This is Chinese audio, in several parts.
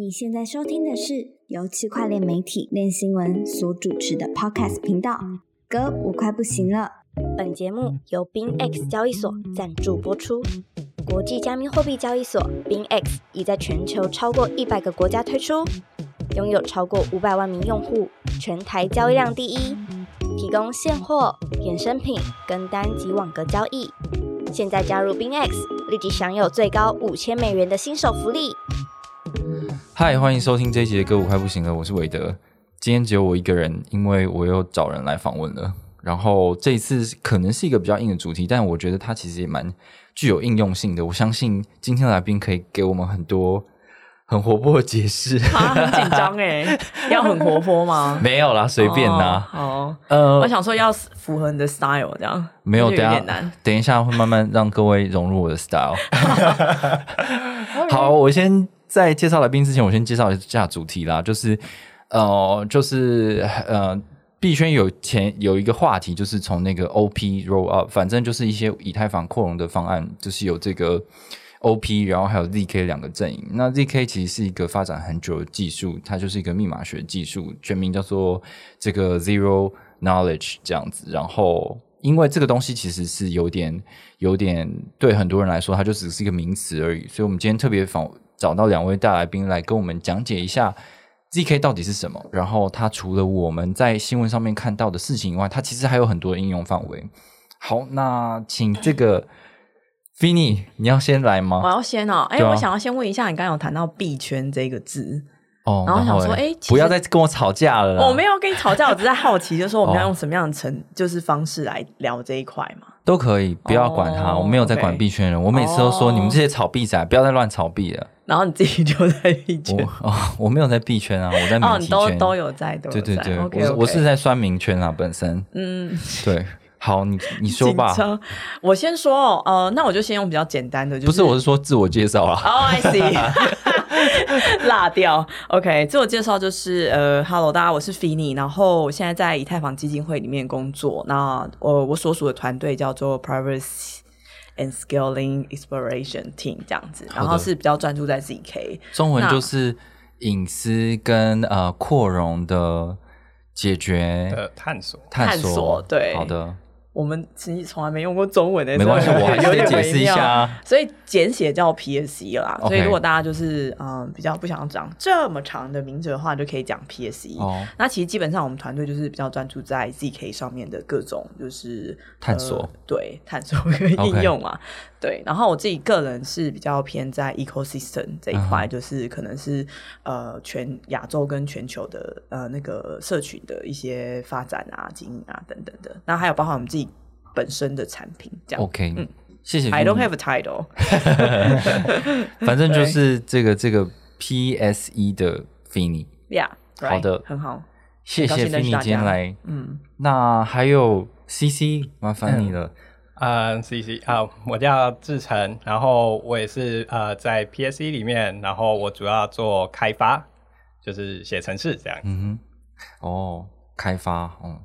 你现在收听的是由区块链媒体链新闻所主持的 Podcast 频道。哥，我快不行了。本节目由 BinX 交易所赞助播出。国际加密货币交易所 BinX 已在全球超过一百个国家推出，拥有超过五百万名用户，全台交易量第一，提供现货、衍生品、跟单及网格交易。现在加入 BinX，立即享有最高五千美元的新手福利。嗨，欢迎收听这一集的歌舞快不行了，我是韦德。今天只有我一个人，因为我又找人来访问了。然后这一次可能是一个比较硬的主题，但我觉得它其实也蛮具有应用性的。我相信今天的来宾可以给我们很多 很活泼的解释。啊，很紧张哎，要很活泼吗？没有啦，随便啦。哦，呃我，想说要符合你的 style 这样，没有，就等一下。等一下会慢慢让各位融入我的 style。好，我先在介绍来宾之前，我先介绍一下主题啦，就是呃，就是呃。币圈有前有一个话题，就是从那个 OP roll up，反正就是一些以太坊扩容的方案，就是有这个 OP，然后还有 ZK 两个阵营。那 ZK 其实是一个发展很久的技术，它就是一个密码学技术，全名叫做这个 Zero Knowledge 这样子。然后因为这个东西其实是有点有点对很多人来说，它就只是一个名词而已。所以我们今天特别访找到两位大来宾来跟我们讲解一下 ZK 到底是什么。然后它除了我们在新闻上面看到的事情以外，它其实还有很多应用范围。好，那请这个 Finny，你要先来吗我？要先哦，哎，我想要先问一下，你刚刚有谈到币圈这个字，哦，然后想说哎不要再跟我吵架了。我没有跟你吵架，我只是在好奇，就是说我们哦要用什么样的程，就是方式来聊这一块嘛？都可以，不要管他，哦我没有在管币圈人。我每次都说、哦你们这些炒币仔，不要再乱炒币了。然后你自己就在币圈我，哦，我没有在币圈啊，我在哦，媒体你都 圈。都有在。对对对我是我是在酸民圈啊，本身。嗯，对，好，你你说吧。我先说哦，呃，那我就先用比较简单的，就是不是，我是说自我介绍啦。哦、i see，落掉。OK，自我介绍就是呃，Hello，大家，我是 Fini，然后我现在在以太坊基金会里面工作。那我我所属的团队叫做 Privacy and Scaling Exploration Team 这样子，然后是比较专注在 ZK。中文就是隐私跟呃扩容的解决的探索。探探。索对好的，我们其实从来没用过中文的，没关系，我还是有点得解释一下啊。所以简写叫 PSC 啦。所以如果大家就是嗯、呃比较不想讲这么长的名字的话，就可以讲 PSC。哦那其实基本上我们团队就是比较专注在 ZK 上面的各种就是探索呃对探索跟应用嘛。对，然后我自己个人是比较偏在 ecosystem 这一嗯块，就是可能是呃全亚洲跟全球的呃那个社群的一些发展啊、经营啊等等的。那还有包含我们自己本身的产品这样。OK，谢谢。I don't have a title。反正就是这个这个 PSE 的 Finny。Yeah，好的很好。谢谢很高兴认 Finny 识大家今天来。嗯，那还有 CC，麻烦你了。嗯，C C 啊，我叫志成，然后我也是呃在 P S E 里面，然后我主要做开发，就是写程式这样。嗯哼，哦，开发，嗯，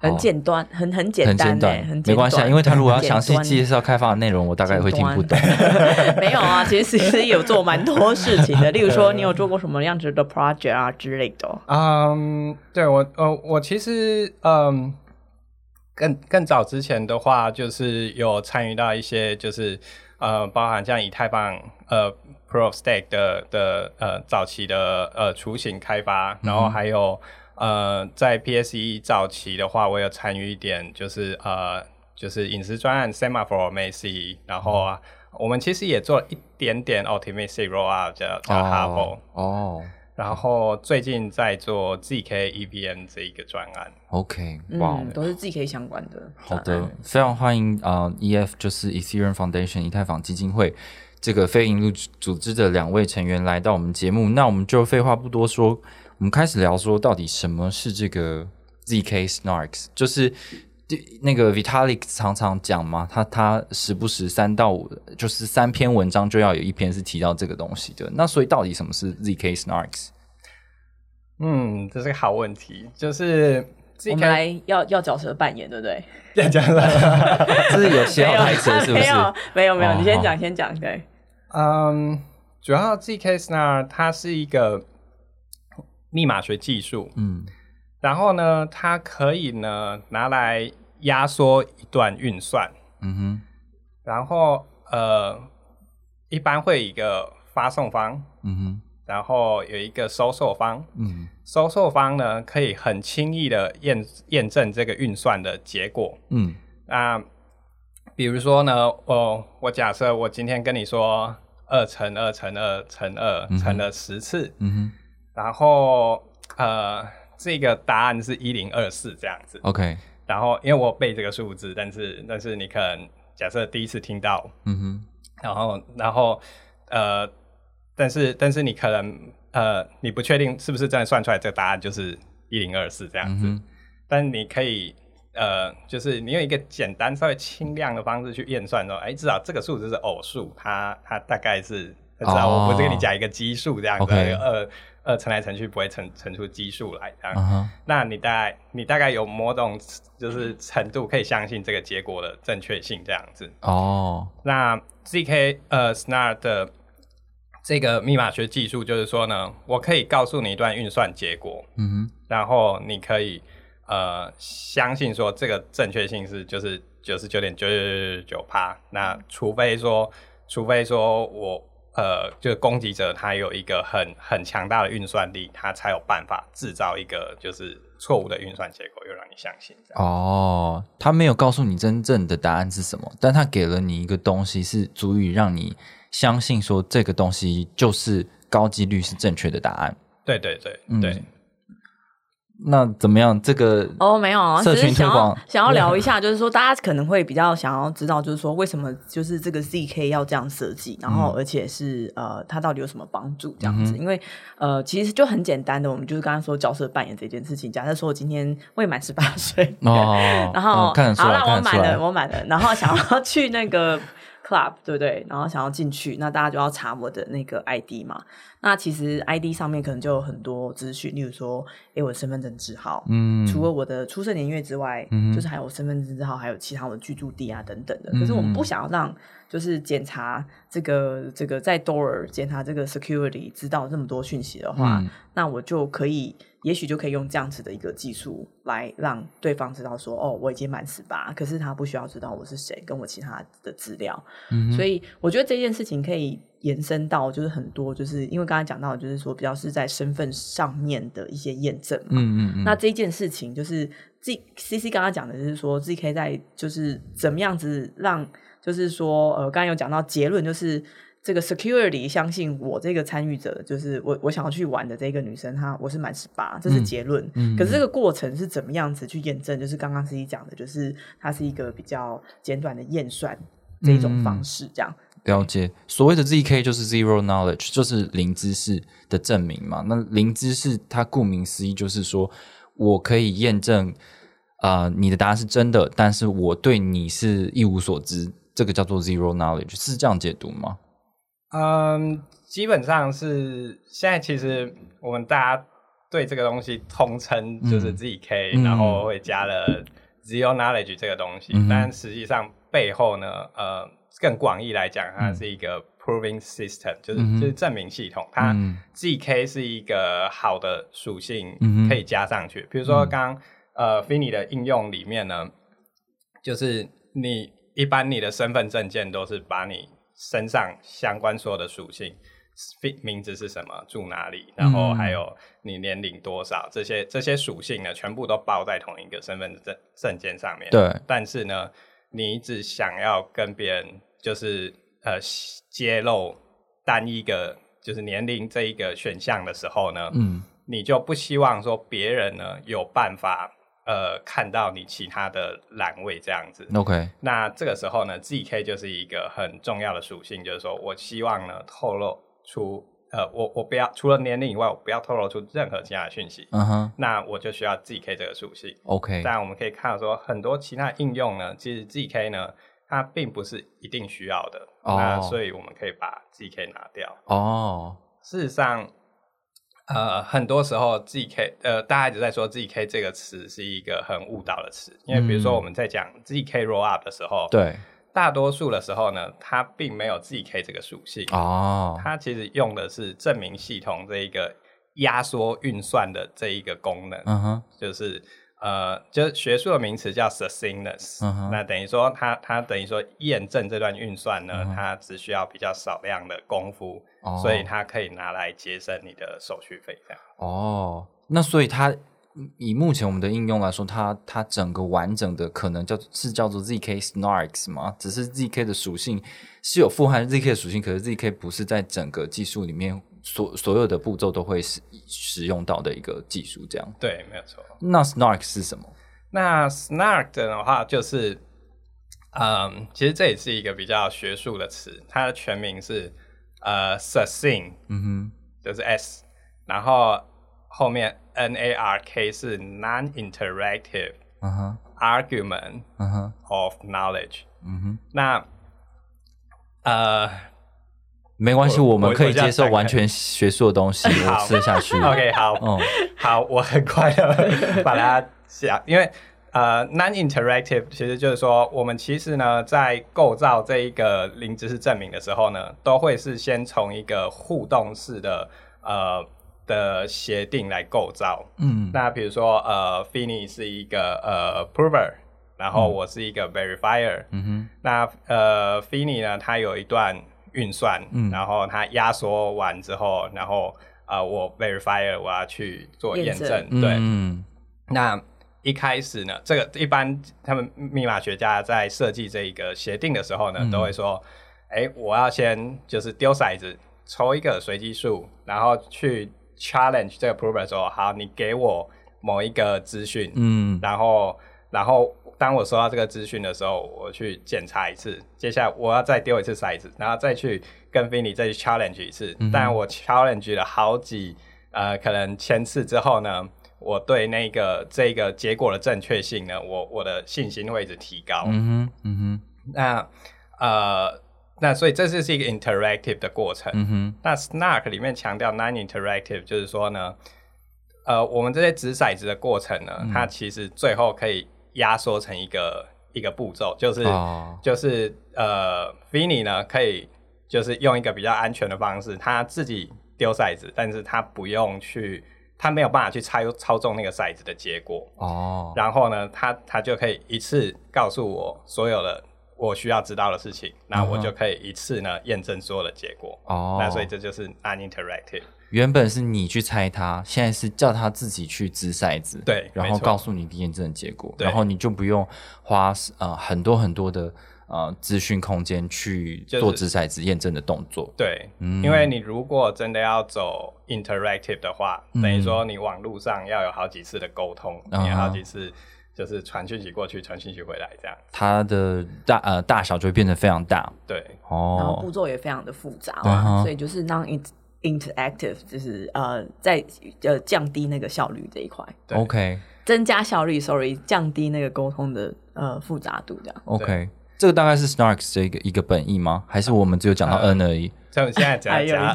很好简单，很很简单欸，很简短很，简没关系啊，因为他如果要详细介绍开发的内容，我大概会听不懂。短 没有啊，其实其实有做蛮多事情的，例如说你有做过什么样子的 project 啊之类的。嗯，对我呃我其实嗯更更早之前的话，就是有参与到一些就是呃包含像以太坊呃 Proof of Stake 的的呃早期的呃雏形开发，然后还有呃在 PSE 早期的话，我有参与一点就是呃就是隐私专案 Semaphore Macy，然后啊。我们其实也做了一点点 Optimistic Rollout 叫叫 Hubble，、哦然后最近在做 ZK EVM 这一个专案。，OK，哇都是 zk 相关的。好的，非常欢迎啊、呃 EF 就是 Ethereum Foundation 以太坊基金会这个非营利组织的两位成员来到我们节目。那我们就废话不多说，我们开始聊说到底什么是这个 ZK Snarks，就是。那个 Vitalik 常常讲嘛，他他时不时三到五，就是三篇文章就要有一篇是提到这个东西的。那所以到底什么是 ZK Snarks？嗯，这是个好问题，就是我们来要要角色扮演，对不对？要讲了。这是有些好台词是不是？没有，没有，没有，哦你先好讲，先讲。对，嗯，主要 zk snark 它是一个密码学技术，嗯。然后呢，它可以呢拿来压缩一段运算，嗯哼。然后呃，一般会有一个发送方，嗯哼。然后有一个收受方，嗯。收受方呢可以很轻易的验验证这个运算的结果。嗯。那比如说呢，我我假设我今天跟你说二乘二乘二乘二乘了十次，嗯哼然后呃这个答案是一零二四这样子。，OK，然后因为我背这个数字，但是但是你可能假设第一次听到，嗯哼。然后然后呃，但是但是你可能呃你不确定是不是真的算出来这个答案就是一零二四这样子，嗯但你可以呃就是你用一个简单稍微轻量的方式去验算说，哎，至少这个数字是偶数，它它大概是至少我不是跟你讲一个奇数这样子，OK。二二乘来乘去不会乘乘出奇数来这样。那你大概你大概有某种就是程度可以相信这个结果的正确性这样子。哦那 zk 呃 snar 的这个密码学技术就是说呢，我可以告诉你一段运算结果，嗯哼然后你可以呃相信说这个正确性是就是九十九点九九九九趴。那除非说，除非说我呃就是攻击者他有一个很很强大的运算力，他才有办法制造一个就是错误的运算结果，又让你相信。哦，他没有告诉你真正的答案是什么，但他给了你一个东西，是足以让你相信说这个东西就是高几率是正确的答案。对对对嗯对。那怎么样？这个哦，没有啊，社只是想要群推广想要聊一下，就是说大家可能会比较想要知道，就是说为什么就是这个 ZK 要这样设计，然嗯后而且是呃，它到底有什么帮助这样子？因为呃，其实就很简单的，我们就是刚刚说角色扮演这件事情。假设说我今天未满十八岁，哦，然后、好了，我看得出来买了，我买了，然后想要去那个 club，对不对？然后想要进去，那大家就要查我的那个 ID 嘛。那其实 ID 上面可能就有很多资讯，例如说，诶，我的身份证字号，嗯除了我的出生年月之外，嗯就是还有我身份证字号，还有其他我的居住地啊等等的。嗯可是我们不想要让就是检查这个这个在 door 检查这个 security 知道这么多讯息的话，嗯那我就可以，也许就可以用这样子的一个技术来让对方知道说，哦，我已经满十八，可是他不需要知道我是谁，跟我其他的资料。所以我觉得这件事情可以延伸到，就是很多，就是因为刚才讲到，就是说比较是在身份上面的一些验证嘛。嗯嗯嗯，那这件事情就是 Z C C 刚刚讲的，就是说 Z K 在就是怎么样子让，就是说呃，刚刚有讲到结论，就是这个 security 相信我这个参与者，就是我我想要去玩的这个女生，她我是满十八，这是结论。嗯可是这个过程是怎么样子去验证？就是刚刚 C C 讲的，就是它是一个比较简短的验算这一种方式，这样。了解，所谓的 ZK 就是 zero knowledge，就是零知识的证明嘛。那零知识，它顾名思义就是说我可以验证，啊，你的答案是真的，但是我对你是一无所知，这个叫做 zero knowledge，是这样解读吗？嗯，基本上是现在其实我们大家对这个东西通称就是 ZK，、嗯然后会加了 Zero Knowledge 这个东西，嗯但实际上背后呢，呃，更广义来讲，它是一个 Proving System，、就是就是证明系统。它嗯 ZK 是一个好的属性嗯可以加上去，比如说刚刚、呃 Fini 的应用里面呢，就是你一般你的身份证件都是把你身上相关所有的属性，名名字是什么，住哪里，然后还有你年龄多少，这些这些属性呢，全部都包在同一个身份证证件上面。对。但是呢，你只想要跟别人就是呃揭露单一个就是年龄这一个选项的时候呢，嗯。你就不希望说别人呢有办法呃看到你其他的栏位这样子。，OK，那这个时候呢，ZK 就是一个很重要的属性，就是说我希望呢透露出呃我我不要除了年龄以外，我不要透露出任何其他的讯息。嗯哼那我就需要 ZK 这个属性。，OK，但我们可以看到说，很多其他应用呢，其实 ZK 呢，它并不是一定需要的。哦那所以我们可以把 ZK 拿掉。哦，事实上，呃，很多时候 “GK” 呃，大家一直在说 “GK” 这个词是一个很误导的词，因为比如说嗯。我们在讲 “GK roll up 的时候，对，大多数的时候呢，它并没有 “GK” 这个属性，哦，它其实用的是证明系统这一个压缩运算的这一个功能，嗯哼，就是呃，就是学术的名词叫 succinctness，、那等于说它它等于说验证这段运算呢，它只需要比较少量的功夫，哦所以它可以拿来节省你的手续费，这样。哦，那所以它以目前我们的应用来说，它它整个完整的可能叫是叫做 zk snarks 吗？只是 zk 的属性是有富含 zk 的属性，可是 zk 不是在整个技术里面所所有的步骤都会使使用到的一个技术，这样。对，没有错。那 snark 是什么？那 snark 的话就是，嗯，其实这也是一个比较学术的词，它的全名是呃 succinct，嗯就是 S，然后后面 N A R K 是 non-interactive 哼，嗯哼，argument 嗯哼，of knowledge。嗯哼，那呃没关系，我我们可以接受完全学术的东西，我吃得下去。OK，好，嗯。好，我很快的 把它讲，因为呃，non-interactive 其实就是说，我们其实呢，在构造这一个零知识证明的时候呢，都会是先从一个互动式的呃的协定来构造。嗯。那比如说，呃 f i n n y 是一个呃 prover，然后我是一个 verifier，、嗯哼，那呃 f i n n y 呢，它有一段运算，嗯。然后它压缩完之后，然后呃我 verifier 我要去做验验证，证对，嗯那一开始呢，这个一般他们密码学家在设计这一个协定的时候呢，嗯。都会说，哎，我要先就是丢骰子，抽一个随机数，然后去 challenge 这个 prover 说，好，你给我某一个资讯，嗯。然后然后当我收到这个资讯的时候，我去检查一次，接下来我要再丢一次骰子，然后再去跟 Vinny 再去 challenge 一次。嗯但我 challenge 了好几呃可能千次之后呢，我对那个这个结果的正确性呢，我我的信心会一直提高。嗯哼，嗯哼那呃那所以这就是一个 interactive 的过程。嗯哼，那 Snark 里面强调 non-interactive，就是说呢，呃，我们这些掷骰子的过程呢，嗯它其实最后可以压缩成一个一个步骤，就是、哦。就是呃 v i n n y 呢可以就是用一个比较安全的方式，他自己丢骰子，但是他不用去，他没有办法去操操纵那个骰子的结果，哦，然后呢，他他就可以一次告诉我所有的我需要知道的事情，那我就可以一次呢验证所有的结果。哦，那所以这就是 non-interactive。原本是你去猜他，现在是叫他自己去掷骰子，对然后告诉你验证的结果，然后你就不用花呃很多很多的呃资讯空间去做掷骰子验证的动作。对，嗯。因为你如果真的要走 interactive 的话，嗯。等于说你网络上要有好几次的沟通，嗯。哼你有好几次就是传讯息过去，传讯息回来这样。它的大呃大小就会变得非常大。对，然后哦步骤也非常的复杂所以就是 non interactive，就是呃在呃降低那个效率这一块，对，OK。增加效率，sorry，降低那个沟通的呃复杂度这样。OK，这个大概是 Snarks 的一个一个本意吗？还是我们只有讲到呃 N 而已？所以我现在讲 N 而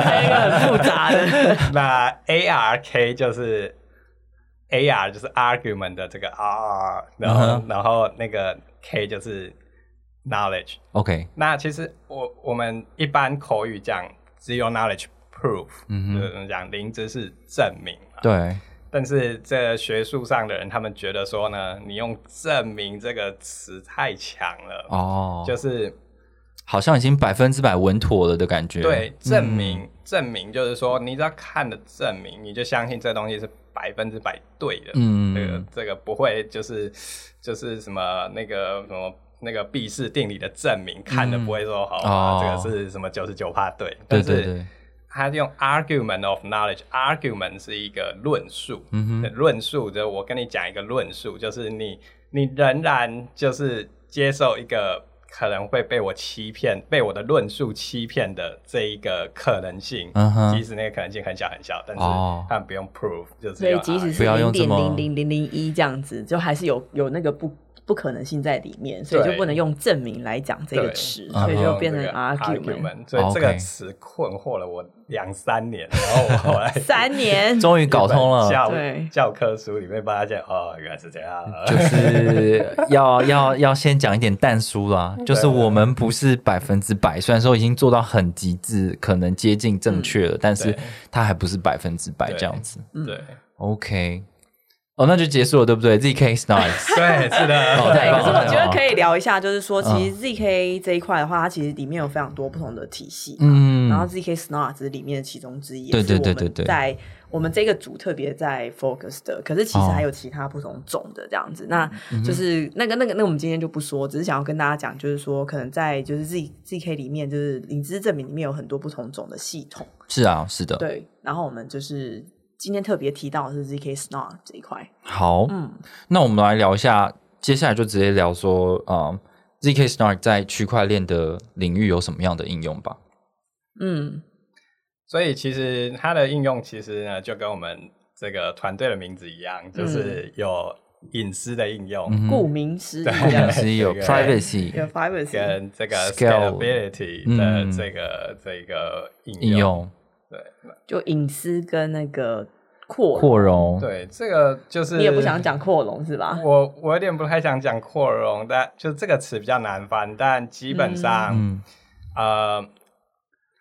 还有一个很复杂的，那 ARK 就是 AR 就是 argument 的这个 R，然后、然后那个 K 就是 knowledge。OK，那其实我我们一般口语讲 zero knowledge proof，嗯哼就是讲零知识证明嘛。对，但是这学术上的人，他们觉得说呢，你用“证明”这个词太强了，哦，就是好像已经百分之百稳妥了的感觉。对证明、嗯证明就是说，你只要看了证明，你就相信这东西是百分之百对的。嗯这个这个不会就是就是什么那个什么那个毕氏定理的证明，看的不会说好、哦。这个是什么九十九趴对，但是对对，他用 argument of knowledge，argument 是一个论述，嗯哼。论述就我跟你讲一个论述，就是你你仍然就是接受一个可能会被我欺骗、被我的论述欺骗的这一个可能性，嗯哼即使那个可能性很小很小，但是哦。他们不用 prove，就是所以即使是要零点零零零零一这样子，就还是有有那个不不可能性在里面，所以就不能用证明来讲这个词，嗯所以就变成这个 argument。所以这个词困惑了我两三年，然后我后来 三年，终于搞通了，教对。教科书里面发现哦，原来是这样，就是要要要先讲一点淡书啦，就是我们不是百分之百，虽然说已经做到很极致，可能接近正确了，但是它还不是百分之百这样子。对。OK，哦，那就结束了，对不对？ZK Stars，对是的，对，可是我觉得可以聊一下，就是说，其嗯。实 ZK 这一块的话，它其实里面有非常多不同的体系，嗯。然后 ZK Snark 只是里面的其中之一，对对对对对。在我们这个组特别在 focus 的，可是其实哦。还有其他不同种的这样子，那嗯就是那个那个那我们今天就不说，只是想要跟大家讲，就是说可能在就是 Z ZK 里面，就是领知证明里面有很多不同种的系统，是啊，是的，对，然后我们就是今天特别提到的是 ZK Snark 这一块，好，嗯，那我们来聊一下，接下来就直接聊说，嗯，ZK Snark 在区块链的领域有什么样的应用吧？嗯，所以其实它的应用其实呢，就跟我们这个团队的名字一样，就是有隐私的应用，嗯顾名思义有 privacy 有 privacy，跟这个 scalability 嗯。的这个、这个应应用对就隐私跟那个扩扩容，对，这个就是你也不想讲扩容是吧？我我有点不太想讲扩容，但就这个词比较难翻，但基本上、嗯呃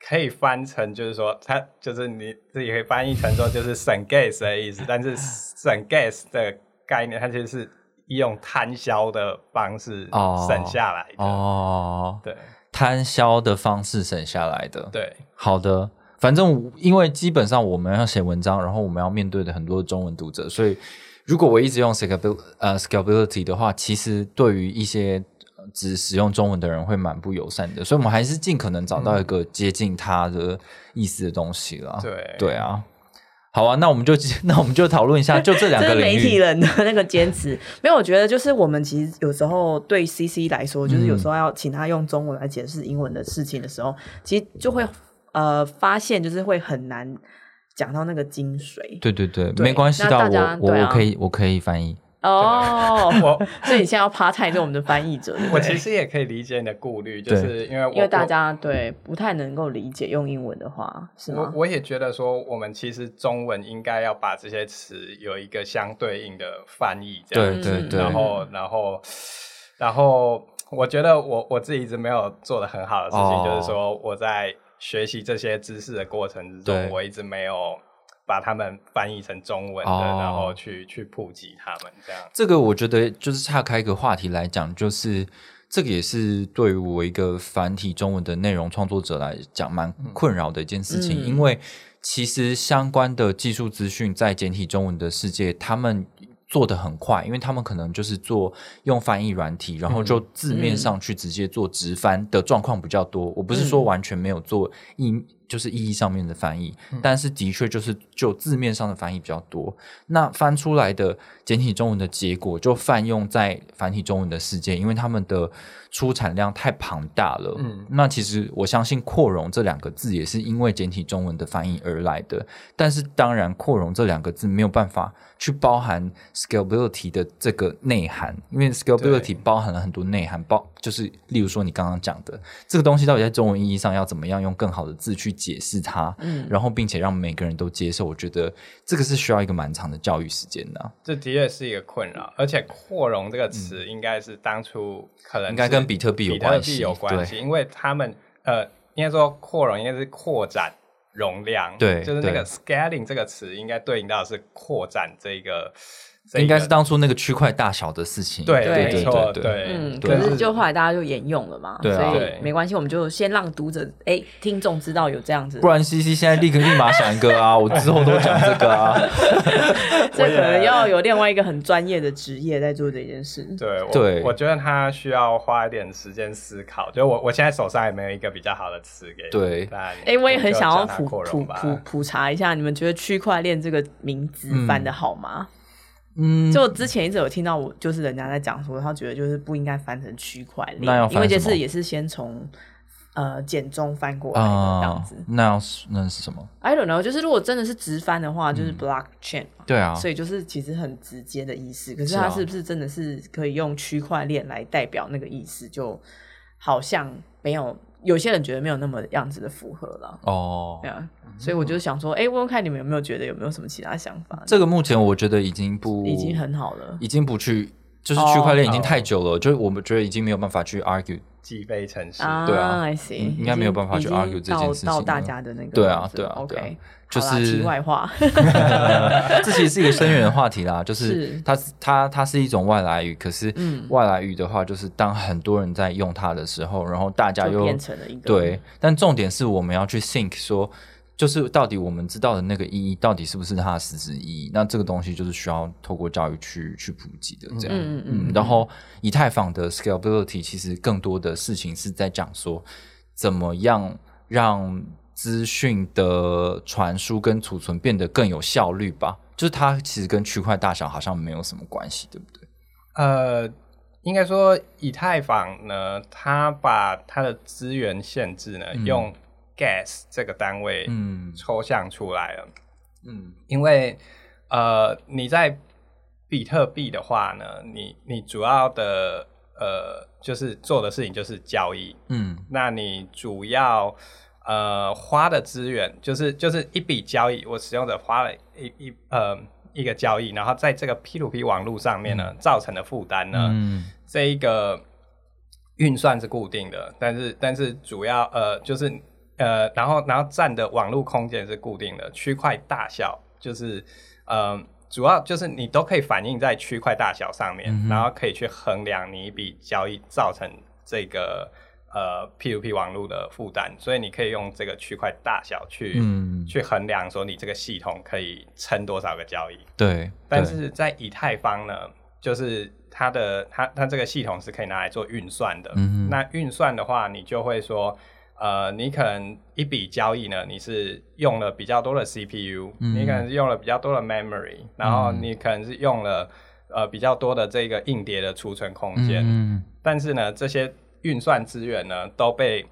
可以翻成就是说，它就是你自己可以翻译成说就是省 gas 的意思，但是省 gas 的概念，它其实是用摊销的方式哦省下来的。哦，对摊销的方式省下来的。对好的，反正因为基本上我们要写文章，然后我们要面对的很多中文读者，所以如果我一直用 scalability 呃 scalability 的话，其实对于一些呃只使用中文的人会蛮不友善的，所以我们还是尽可能找到一个接近他的意思的东西啦。对对啊，好啊，那我们就 那我们就讨论一下，就这两个。媒体人的那个坚持。没有，我觉得就是我们其实有时候对 CC 来说，就是有时候要请他用中文来解释英文的事情的时候，其实就会呃发现就是会很难讲到那个精髓。对对对，对没关系的，那大家我我我可以我可以翻译。哦，我所以你现在要趴菜做我们的翻译者，我其实也可以理解你的顾虑，就是因为我因为大家对不太能够理解用英文的话，是吗？我我也觉得说，我们其实中文应该要把这些词有一个相对应的翻译，这样子对对对，然后然后然后我觉得我我自己一直没有做的很好的事情，哦就是说我在学习这些知识的过程之中，我一直没有把它们翻译成中文的，哦然后去去普及他们这样。这个我觉得就是岔开一个话题来讲，就是这个也是对于我一个繁体中文的内容创作者来讲蛮困扰的一件事情，嗯因为其实相关的技术资讯在简体中文的世界，他们。做的很快，因为他们可能就是做用翻译软体，然后就字面上去直接做直翻的状况比较多。我不是说完全没有做意，就是意义上面的翻译，但是的确就是就字面上的翻译比较多。那翻出来的简体中文的结果就泛用在繁体中文的世界，因为他们的出产量太庞大了。嗯那其实我相信“扩容”这两个字也是因为简体中文的翻译而来的。但是当然，“扩容”这两个字没有办法去包含 scalability 的这个内涵，因为 scalability 包含了很多内涵，包就是例如说你刚刚讲的这个东西到底在中文意义上要怎么样用更好的字去解释它，嗯。然后并且让每个人都接受，我觉得这个是需要一个蛮长的教育时间的。啊、这的确是一个困扰，而且“扩容”这个词应该是当初可能嗯应该跟比特币有比特关系有关系，因为他们呃，应该说扩容应该是扩展容量，对就是那个 scaling 这个词应该对应到的是扩展这个，这应该是当初那个区块大小的事情。对，对对对，嗯，可是就后来大家就沿用了嘛，所以对没关系，我们就先让读者哎听众知道有这样子，不然 CC 现在立刻立马想一个啊，我之后都讲这个啊。这可能要有另外一个很专业的职业在做这件事。对，我对我觉得他需要花一点时间思考。就我我现在手上也没有一个比较好的词给你，对但哎，我也很想要普普普普查一下，你们觉得区块链这个名字翻的好吗？嗯，就之前一直有听到我，就是人家在讲说，他觉得就是不应该翻成区块链，因为这次也是先从呃简中翻过来的这样啊子。，那要是那是什么？I don't know，就是如果真的是直翻的话，就是 blockchain 嘛。对啊，所以就是其实很直接的意思，可是它是不是真的是可以用区块链来代表那个意思？就好像没有，有些人觉得没有那么样子的符合了。哦对，啊，所以我就想说，哎、问问看你们有没有觉得有没有什么其他想法？这个目前我觉得已经不已经很好了。已经不去，就是区块链已经太久了，就是我们觉得已经没有办法去 argue。击飞城市，啊，对啊 I see，嗯应该没有办法去 argue 这件事情到到大家的那个对啊对啊对啊，OK，就是题外话，这其实是一个深远的话题啦，就是是。它它它是一种外来语，可是嗯。外来语的话，就是当很多人在用它的时候，然后大家又变成了一个对，但重点是我们要去 think 说，就是到底我们知道的那个意义，到底是不是它的实质意义？那这个东西就是需要透过教育去去普及的，这样。嗯嗯嗯然后以太坊的 scalability 其实更多的事情是在讲说，怎么样让资讯的传输跟储存变得更有效率吧。就是它其实跟区块大小好像没有什么关系，对不对？呃，应该说以太坊呢，它把它的资源限制呢，嗯用 gas 这个单位嗯。抽象出来了。嗯。因为呃，你在比特币的话呢，你你主要的呃，就是做的事情就是交易，嗯。那你主要呃花的资源就是就是一笔交易，我使用者花了一一呃一个交易，然后在这个 P to P 网络上面呢、造成的负担呢，嗯。这一个运算是固定的，但是但是主要呃就是呃然后然后占的网络空间是固定的，区块大小就是呃主要就是你都可以反映在区块大小上面，嗯然后可以去衡量你一笔交易造成这个呃 P to P 网络的负担，所以你可以用这个区块大小去、嗯，去衡量说你这个系统可以撑多少个交易。对，但是在以太坊呢，就是它的它它这个系统是可以拿来做运算的。那运算的话，你就会说，呃，你可能一笔交易呢，你是用了比较多的 CPU，、嗯你可能是用了比较多的 memory，然后嗯你可能是用了呃比较多的这个硬碟的储存空间。嗯但是呢，这些运算资源呢都被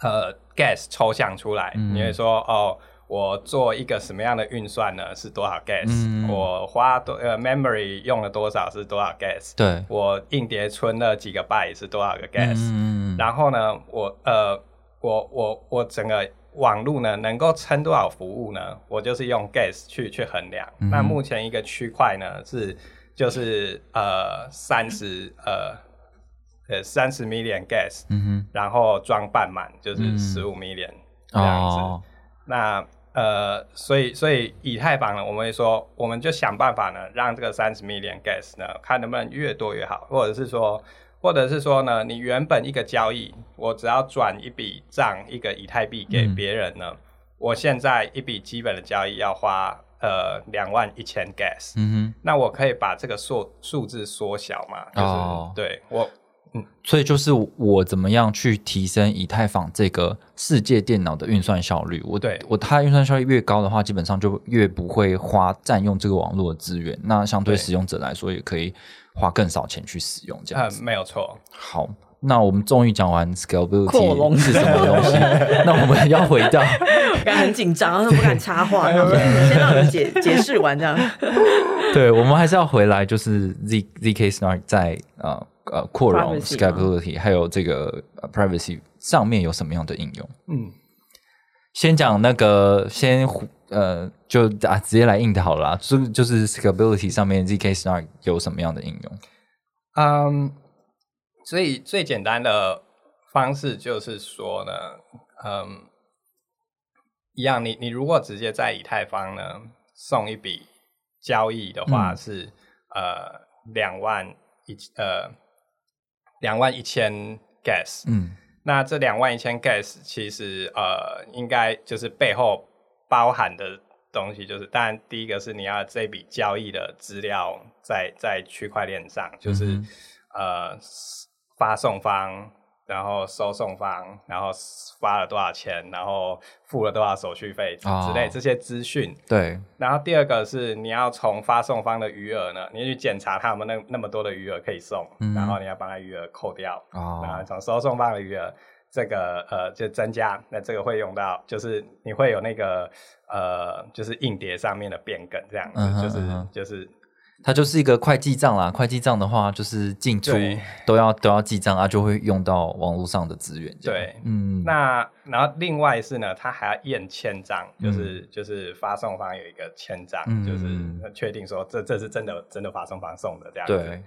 呃 gas 抽象出来。嗯你会说哦，我做一个什么样的运算呢？是多少 gas？、嗯我花多呃 memory 用了多少是多少 gas？对，我硬碟存了几个 byte 是多少个 gas？、嗯然后呢，我呃我我我整个网络呢能够撑多少服务呢？我就是用 gas 去去衡量。嗯那目前一个区块呢是就是呃三十呃呃三十 million gas，、然后装半满就是嗯十五 million 这样子。哦，那呃，所以所以以太坊呢，我们会说，我们就想办法呢，让这个三十 million gas 呢，看能不能越多越好，或者是说，或者是说呢，你原本一个交易，我只要转一笔账，一个以太币给嗯别人呢，我现在一笔基本的交易要花呃两万一千 gas，、嗯哼。那我可以把这个数数字缩小嘛？就是、哦。对我哼，所以就是我怎么样去提升以太坊这个世界电脑的运算效率？我对我它运算效率越高的话，基本上就越不会花占用这个网络的资源。那相对对使用者来说，也可以花更少钱去使用这样呃子。没有错，好，那我们终于讲完 scalability 是什么东西，那我们要回到我刚才很紧张，不敢插话，先让你们解解释完这样。对，我们还是要回来，就是 Z ZK Snark 在呃呃扩容 scalability 还有这个、呃 privacy 上面有什么样的应用？嗯。先讲那个，先呃，就啊直接来硬的好了啦，就就是 scalability 上面 ZK Snark 有什么样的应用？嗯，所以最简单的方式就是说呢，嗯，一样，你你如果直接在以太坊呢送一笔交易的话嗯是、呃两万一呃两万一千 gas，、嗯。那这两万一千 gas 其实呃应该就是背后包含的东西，就是当然第一个是你要这笔交易的资料在在区块链上，就是、嗯呃发送方，然后收送方，然后花了多少钱，然后付了多少手续费之哦类这些资讯。对，然后第二个是你要从发送方的余额呢，你要去检查他们那那么多的余额可以送，嗯然后你要把它余额扣掉。然后哦，从收送方的余额，这个呃就增加，那这个会用到，就是你会有那个呃就是硬碟上面的变更这样子，嗯哼就是、就是它就是一个会记账啦。会记账的话，就是进出对都要都要记账啊，就会用到网络上的资源。这样对嗯，那然后另外是呢，它还要验签章，嗯就是、就是发送方有一个签章，嗯就是确定说这这是真的真的发送方送的这样子。对，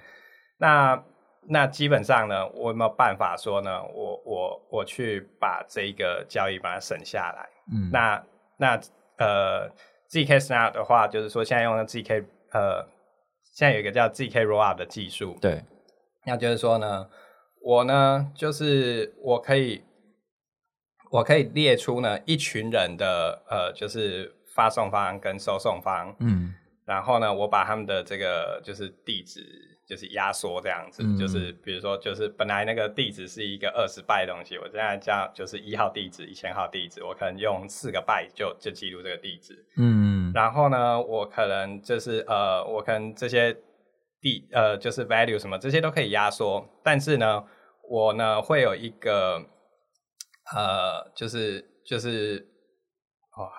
那那基本上呢，我有没有办法说呢？我我我去把这一个交易把它省下来？嗯，那那呃，ZK Snap 的话，就是说现在用的 ZK 呃，现在有一个叫 ZK Rollup 的技术，对，那就是说呢，我呢就是我可以我可以列出呢一群人的呃，就是发送方跟收送方，嗯。然后呢，我把他们的这个就是地址就是压缩这样子，嗯。就是比如说就是本来那个地址是一个二十拜的东西，我现在叫就是一号地址、一千号地址，我可能用四个拜就就记录这个地址。嗯然后呢，我可能就是呃，我可能这些地呃就是 value 什么这些都可以压缩，但是呢，我呢会有一个呃，就是就是哇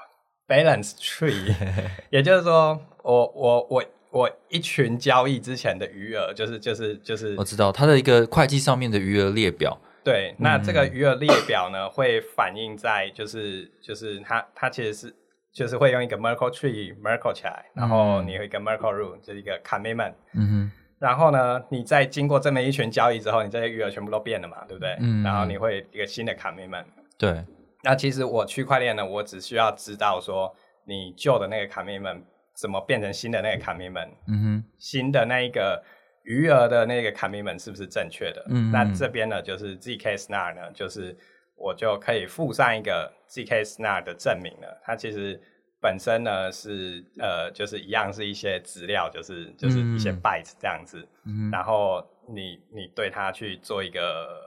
balance tree，也就是说，我我我我一群交易之前的余额，就是就是就是我知道它的一个会计上面的余额列表。对，那这嗯个余额列表呢，会反映在就是就是它它其实是就是会用一个 Merkle tree Merkle 起来，然后嗯你有一个 Merkle rule，就是一个 commitment，嗯哼，然后呢，你在经过这么一群交易之后，你这些余额全部都变了嘛，对不对？嗯然后你会一个新的 commitment。对，那其实我区块链呢，我只需要知道说你旧的那个 commitment 怎么变成新的那个 commitment，嗯哼，新的那一个余额的那个 commitment 是不是正确的？嗯那这边呢，就是 zk snar 呢，就是我就可以附上一个 zk snar 的证明了。它其实本身呢是呃，就是一样是一些资料，就是就是一些嗯 byte 这样子。嗯，然后你你对它去做一个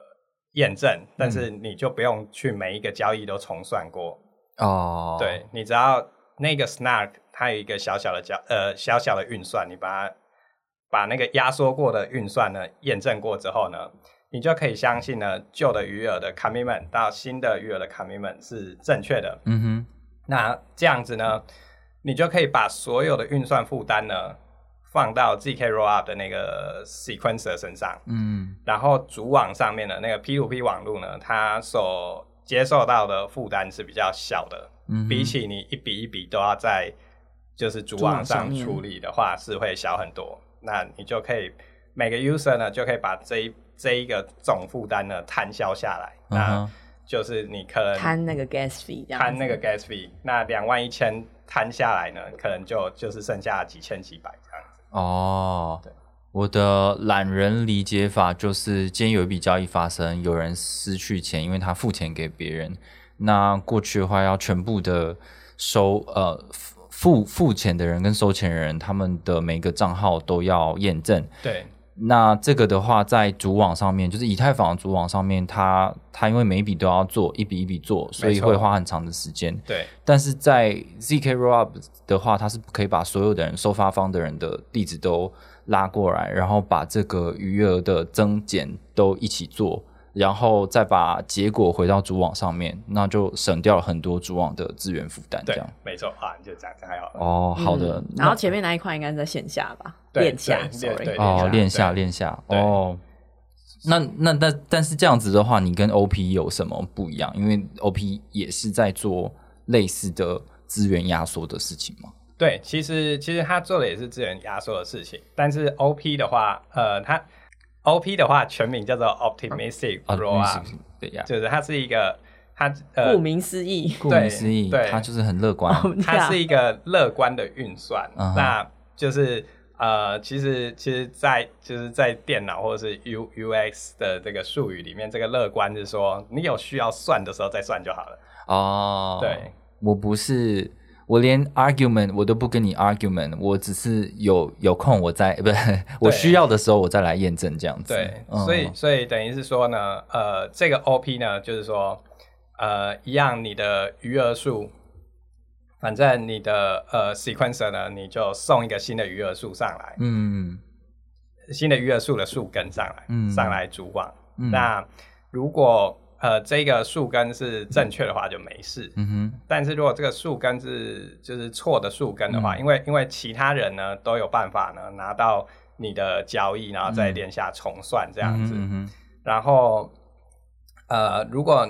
验证，但是你就不用去每一个交易都重算过。哦，对你只要那个 snark 它有一个小小的交呃小小的运算，你把它把那个压缩过的运算呢验证过之后呢，你就可以相信呢旧的余额的 commitment 到新的余额的 commitment 是正确的。嗯哼，那这样子呢，你就可以把所有的运算负担呢放到 zk rollup 的那个 sequencer 身上，嗯然后主网上面的那个 P2P 网络呢，它所接受到的负担是比较小的，嗯，比起你一笔一笔都要在就是主网上处理的话，是会小很多。那你就可以每个 user 呢，就可以把这一这一个总负担呢摊销下来。嗯那就是你可能摊那个 gas fee 摊那个 gas fee，那两万一千摊下来呢，可能就就是剩下几千几百这样子。哦，对，我的懒人理解法就是，今天有一笔交易发生，有人失去钱，因为他付钱给别人。那过去的话，要全部的收呃付付钱的人跟收钱人，他们的每个账号都要验证。对那这个的话，在主网上面，就是以太坊主网上面，它它因为每一笔都要做，一笔一笔做，所以会花很长的时间。对但是在 ZK Rollup 的话，它是可以把所有的人收发方的人的地址都拉过来，然后把这个余额的增减都一起做，然后再把结果回到主网上面，那就省掉了很多主网的资源负担。这对样，没错啊，你就这样还好了。哦，好的，嗯然后前面那一块应该是在线下吧，对链下对，sorry，哦，练下对练下哦。那那但但是这样子的话，你跟 OP 有什么不一样？因为 OP 也是在做类似的资源压缩的事情嘛。对，其实其实他做的也是资源压缩的事情，但是 OP 的话，呃，它 OP 的话全名叫做 Optimistic 啊，Rollup，、对呀，就是它是一个它呃顾名思义，顾名思义，对它就是很乐观。它是一个乐观的运算，那就是呃，其实其实在，就是在电脑或者是 U UX 的这个术语里面，这个乐观是说你有需要算的时候再算就好了。哦，对，我不是，我连 argument 我都不跟你 argument，我只是有有空我再不 是我需要的时候我再来验证这样子。对，嗯。所以所以等于是说呢，呃，这个 OP 呢，就是说，呃，一样你的余额数，反正你的呃 sequencer 呢，你就送一个新的余额数上来，嗯。新的余额数的数根上来，嗯。上来主网。嗯。那如果呃这个树根是正确的话就没事。嗯哼，但是如果这个树根是就是错的树根的话，嗯因为因为其他人呢都有办法呢拿到你的交易，然后再连下重算这样子。嗯哼然后呃，如果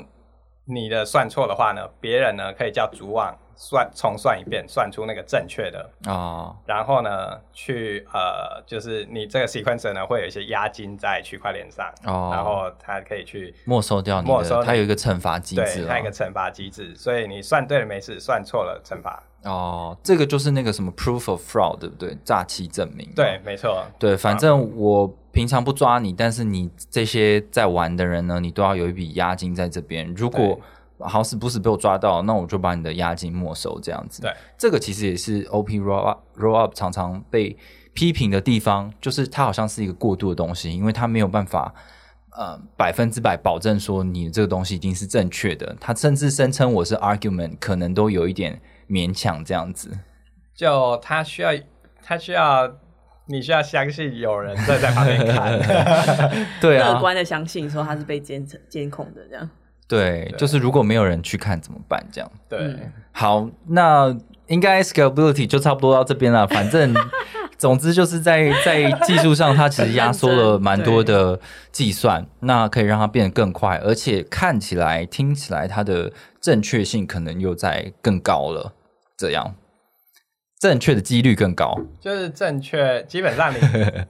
你的算错的话呢，别人呢可以叫主网算重算一遍，算出那个正确的，哦，然后呢去呃，就是你这个 sequencer 呢会有一些押金在区块链上，哦然后它可以去没收掉你的，没收你它有一个惩罚机制它有一个惩罚机制，所以你算对了没事，算错了惩罚。哦，这个就是那个什么 proof of fraud，对不对？诈欺证明。对，没错。对，反正我平常不抓你，但是你这些在玩的人呢，你都要有一笔押金在这边。如果好死不死被我抓到，那我就把你的押金没收，这样子。对，这个其实也是 OP roll up roll up 常常被批评的地方，就是它好像是一个过度的东西，因为它没有办法。呃，百分之百保证说你这个东西一定是正确的，他甚至声称我是 argument，可能都有一点勉强这样子。就他需要，他需要，你需要相信有人在在旁边看。对啊，乐观的相信说他是被监测监控的这样。对，就是如果没有人去看怎么办？这样。对，嗯好，那应该 scalability 就差不多到这边了。反正，总之就是在在技术上，它其实压缩了蛮多的计算，那可以让它变得更快，而且看起来、听起来它的正确性可能又在更高了。这样，正确的几率更高。就是正确，基本上你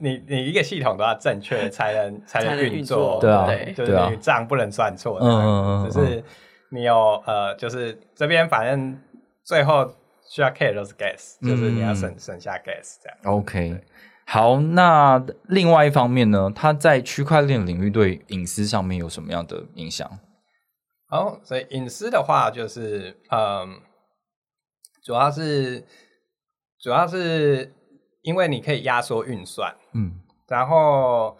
你你一个系统都要正确才能才才能运作。作，对。啊。就是账不能算错，嗯嗯嗯嗯。只是你有呃，就是这边反正最后需要 care 都是 gas，就是你要省嗯省下 gas 这样。OK，好，那另外一方面呢，它在区块链领域对隐私上面有什么样的影响？好，所以隐私的话，就是嗯，主要是主要是因为你可以压缩运算，嗯。然后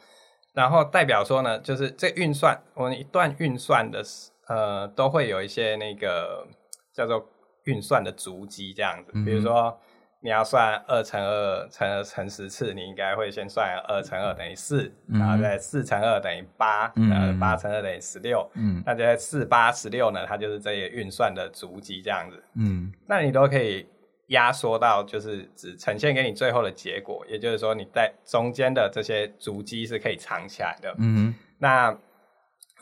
然后代表说呢，就是这运算，我们一段运算的时呃，都会有一些那个叫做运算的足迹这样子，比如说。你要算二乘二乘二乘十次，你应该会先算二乘二等于四、嗯然后再四乘二等于八、嗯然后八乘二等于十六、嗯。那在四八十六呢，它就是这些运算的足迹这样子。嗯。那你都可以压缩到，就是只呈现给你最后的结果，也就是说你在中间的这些足迹是可以藏起来的。嗯那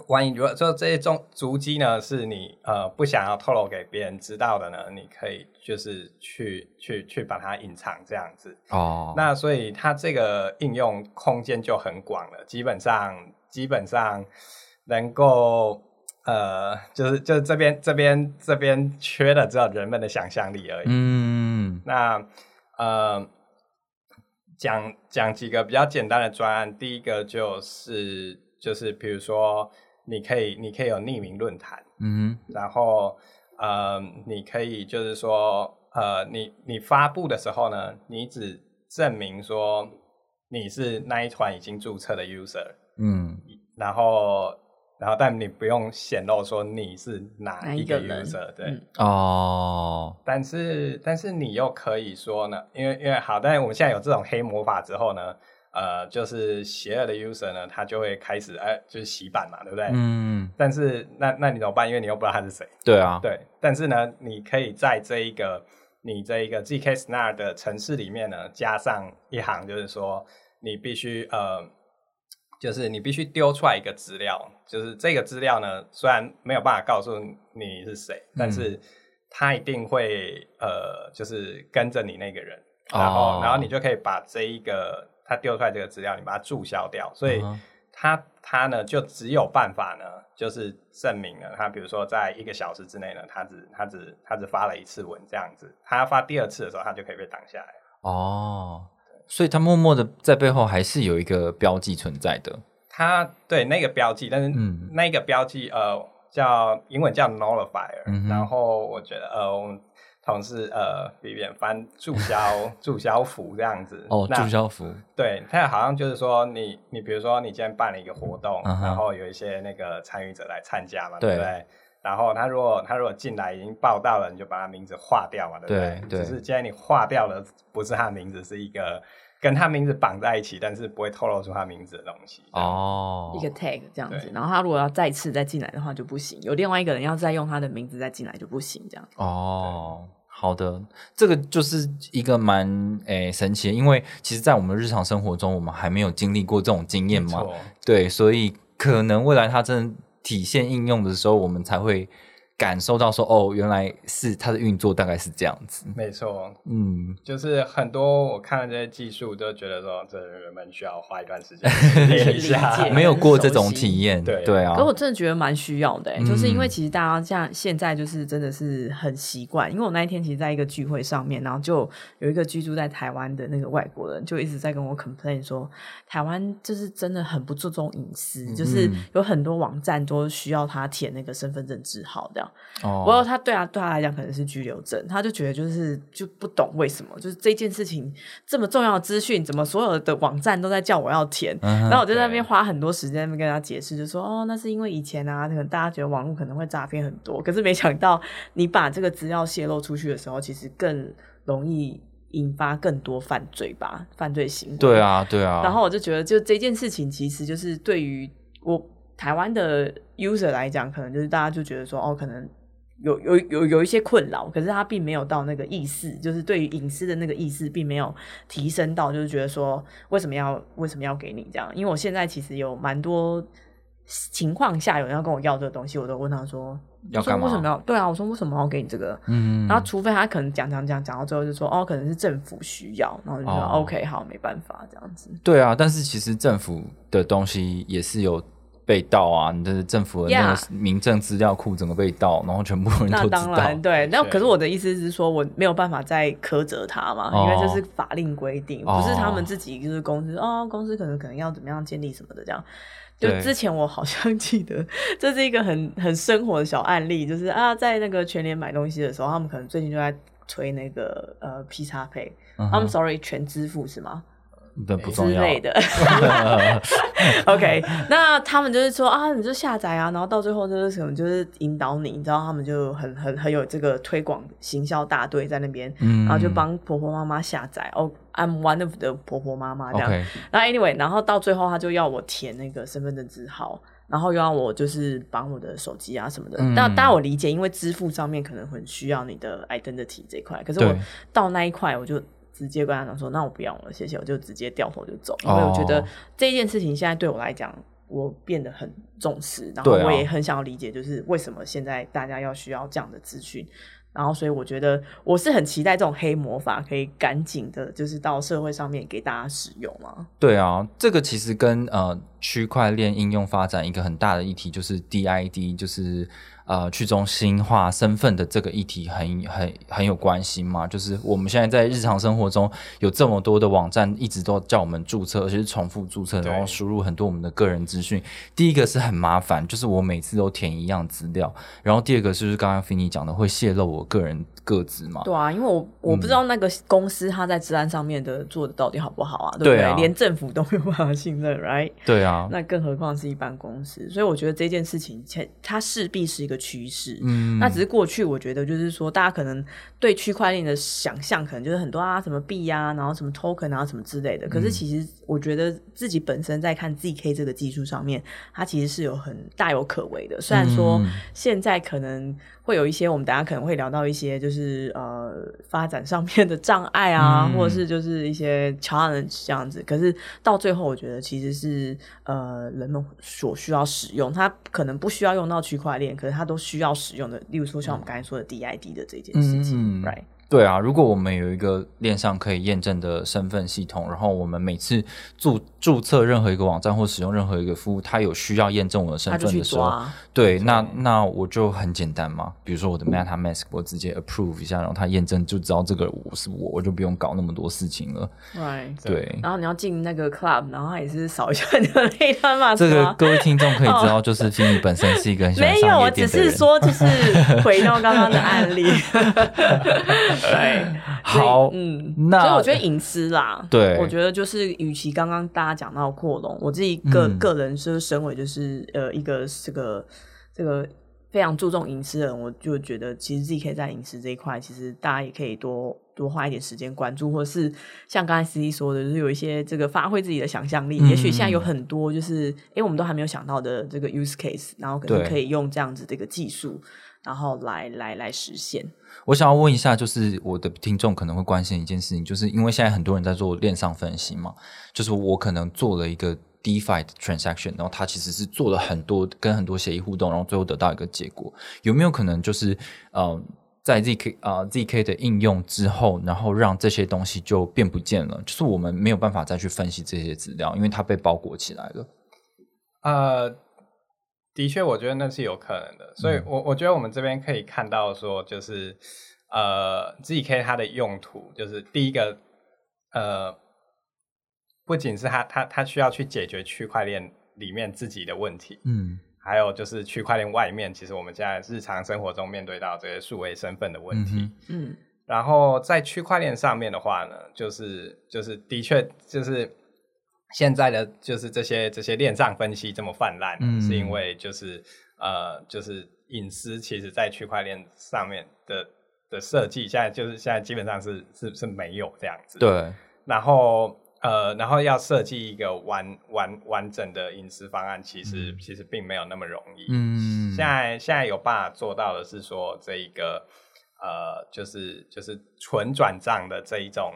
万一如果说这些中足迹呢是你呃不想要透露给别人知道的呢，你可以就是去去去把它隐藏这样子。哦，那所以它这个应用空间就很广了，基本上基本上能够呃，就是就是这边这边这边缺的只有人们的想象力而已。嗯那呃，讲讲几个比较简单的专案，第一个就是就是比如说你可以你可以有匿名论坛，嗯然后呃，你可以就是说，呃，你你发布的时候呢，你只证明说你是那一团已经注册的 user，嗯。然后然后但你不用显露说你是哪哪一个 user，对。嗯哦，但是但是你又可以说呢，因为因为好，但是我们现在有这种黑魔法之后呢，呃，就是邪恶的 user 呢，他就会开始哎，就是洗版嘛，对不对？嗯，但是那那你怎么办？因为你又不知道他是谁。对啊，对，但是呢，你可以在这一个你这一个 GK Snar 的城市里面呢，加上一行，就是说你必须呃，就是你必须丢出来一个资料，就是这个资料呢，虽然没有办法告诉你是谁，但是他一定会呃，就是跟着你那个人，然后、哦然后你就可以把这一个他丢出来这个资料，你把它注销掉，所以。嗯他他呢就只有办法呢，就是证明了他，比如说在一个小时之内呢，他只他只他只发了一次文这样子，他要发第二次的时候，他就可以被挡下来。哦，所以他默默的在背后还是有一个标记存在的。他对那个标记，但是嗯。那个标记呃叫英文叫 nullifier，、嗯然后我觉得呃我们同事呃 Vivian 翻注销 注销符这样子。哦，那注销符，对，它好像就是说你，你比如说你今天办了一个活动，嗯然后有一些那个参与者来参加嘛，对。对不对？然后他如果他如果进来已经报道了，你就把他名字划掉嘛，对不对？对对只是既然你划掉了，不是他的名字，是一个跟他名字绑在一起，但是不会透露出他名字的东西。哦一个 tag 这样子，然后他如果要再次再进来的话就不行，有另外一个人要再用他的名字再进来就不行，这样。哦，好的，这个就是一个蛮诶、神奇的，因为其实，在我们日常生活中，我们还没有经历过这种经验嘛，对，所以可能未来它真的体现应用的时候，我们才会感受到说，哦，原来是它的运作大概是这样子。没错，嗯，就是很多我看了这些技术，都觉得说这人们需要花一段时间 练一理下解。没有过这种体验，对对啊。可，我真的觉得蛮需要的、欸，嗯。就是因为其实大家像现在就是真的是很习惯，因为我那一天其实在一个聚会上面，然后就有一个居住在台湾的那个外国人就一直在跟我 complain 说，台湾就是真的很不注重隐私，就是有很多网站都需要他填那个身份证字号这样。不过哦，他对啊，对他来讲可能是拘留证，他就觉得就是就不懂为什么，就是这件事情这么重要的资讯，怎么所有的网站都在叫我要填？嗯然后我就在那边花很多时间在那边跟他解释，就说哦，那是因为以前啊，可能大家觉得网络可能会诈骗很多，可是没想到你把这个资料泄露出去的时候，其实更容易引发更多犯罪吧，犯罪行为。对啊，对啊，然后我就觉得，就这件事情，其实就是对于我台湾的 user 来讲，可能就是大家就觉得说，哦，可能有有有有一些困扰，可是他并没有到那个意识，就是对于隐私的那个意识，并没有提升到，就是觉得说，为什么要为什么要给你这样？因为我现在其实有蛮多情况下，有人要跟我要这个东西，我都问他说，说要干嘛为什么要？对啊，我说为什么要给你这个？嗯，然后，除非他可能讲讲讲讲到最后就说哦，可能是政府需要，然后就说、哦 OK 好，没办法这样子。对啊，但是其实政府的东西也是有被盗啊，你的政府的那个民政资料库整个被盗，然后全部人那都知道。当然，对。那可是我的意思是说，我没有办法再苛责他嘛，哦因为这是法令规定，哦不是他们自己就是公司哦，公司可能可能要怎么样建立什么的这样。就之前我好像记得，这是一个很很生活的小案例，就是啊，在那个全联买东西的时候，他们可能最近就在推那个呃 P 叉 Pay，嗯 I'm 哼 sorry 全支付是吗？对不重要之类的。OK，那他们就是说啊，你就下载啊，然后到最后就是什么，就是引导你，你知道他们就很很很有这个推广行销大队在那边，嗯然后就帮婆婆妈妈下载。哦，I'm one of 的婆婆妈妈这样。那 anyway，然后到最后他就要我填那个身份证字号，然后又让我就是绑我的手机啊什么的。嗯但当然我理解，因为支付上面可能很需要你的 identity 这一块，可是我到那一块我就。直接跟他讲说，那我不要了，谢谢，我就直接掉头就走，因为我觉得哦这件事情现在对我来讲，我变得很重视，然后我也很想要理解，就是为什么现在大家要需要这样的资讯，然后所以我觉得我是很期待这种黑魔法可以赶紧的，就是到社会上面给大家使用嘛。对啊，这个其实跟呃区块链应用发展一个很大的议题，就是 DID，就是呃去中心化身份的这个议题很很很有关系嘛。就是我们现在在日常生活中有这么多的网站，一直都叫我们注册，而且是重复注册，然后输入很多我们的个人资讯。第一个是很麻烦，就是我每次都填一样资料，然后第二个就是刚刚 Finny 讲的，会泄露我个人个资嘛。对啊，因为我我不知道那个公司它在治安上面的做的到底好不好啊，对不对？对啊连政府都没有办法信任，right？对啊，那更何况是一般公司，所以我觉得这件事情，它它势必是一个趋势。嗯那只是过去，我觉得就是说，大家可能对区块链的想象，可能就是很多啊，什么币啊，然后什么 token 啊，什么之类的。可嗯是其实，我觉得自己本身在看 zk 这个技术上面，它其实是有很大有可为的。虽然说嗯现在可能会有一些，我们大家可能会聊到一些，就是呃发展上面的障碍啊，嗯或者是就是一些 challenge 这样子。可是到最后，我觉得其实是呃人们所需要使用，它可能不需要用到区块链，可是它都需要使用的。例如说像我们刚才说的 DID 的这件事情、嗯 r i g h t 对啊，如果我们有一个链上可以验证的身份系统，然后我们每次注注册任何一个网站或使用任何一个服务，它有需要验证我的身份的时候，抓。对，那那我就很简单嘛，比如说我的 MetaMask，我直接 approve 一下，然后它验证就知道这个我是我，我就不用搞那么多事情了。Right，对，然后你要进那个 club，然后他也是扫一下你的那一段码这个？各位听众可以知道，就是 Finny 本身是一个很喜欢没有，上我只。是说，就是回到刚刚的案例。对，好嗯，那所以我觉得隐私啦，对。我觉得就是，与其刚刚大家讲到扩容，我自己个、嗯。个人是身为就是呃一个这个这个非常注重隐私的人，我就觉得其实自己可以在隐私这一块，其实大家也可以多多花一点时间关注，或者是像刚才 C C 说的，就是有一些这个发挥自己的想象力。也许现在有很多就是，哎，我们都还没有想到的这个 use case，然后可能可以用这样子这个技术，然后来来来实现。我想要问一下，就是我的听众可能会关心一件事情，就是因为现在很多人在做链上分析嘛，就是我可能做了一个 DeFi 的 transaction，然后它其实是做了很多跟很多协议互动，然后最后得到一个结果，有没有可能就是呃，在 ZK 啊、呃、ZK 的应用之后，然后让这些东西就变不见了，就是我们没有办法再去分析这些资料，因为它被包裹起来了。呃，的确，我觉得那是有可能的，所以我我觉得我们这边可以看到说，就是呃，ZK 它的用途就是第一个，呃，不仅是它它它需要去解决区块链里面自己的问题，嗯。还有就是区块链外面，其实我们现在日常生活中面对到这些数位身份的问题。嗯嗯。然后在区块链上面的话呢，就是就是的确就是现在的就是这些这些链上分析这么泛滥，嗯是因为就是呃就是隐私其实在区块链上面的的设计，现在就是现在基本上是是是没有这样子。。对，然后呃，然后要设计一个完完完整的隐私方案，其实、其实并没有那么容易。嗯现在现在有办法做到的是说，这一个呃，就是就是纯转账的这一种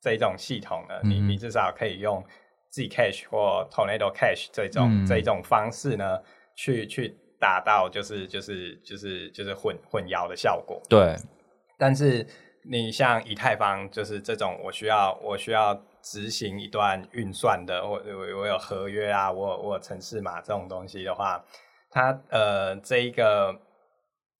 这一种系统呢，你你至少可以用 Zcash 或 Tornado Cash 这种、嗯这一种方式呢，去去达到就是就是就是就是混混淆的效果。对，但是你像以太坊，就是这种我需要我需要执行一段运算的，我我我有合约啊，我有我有程式码这种东西的话，它呃这一个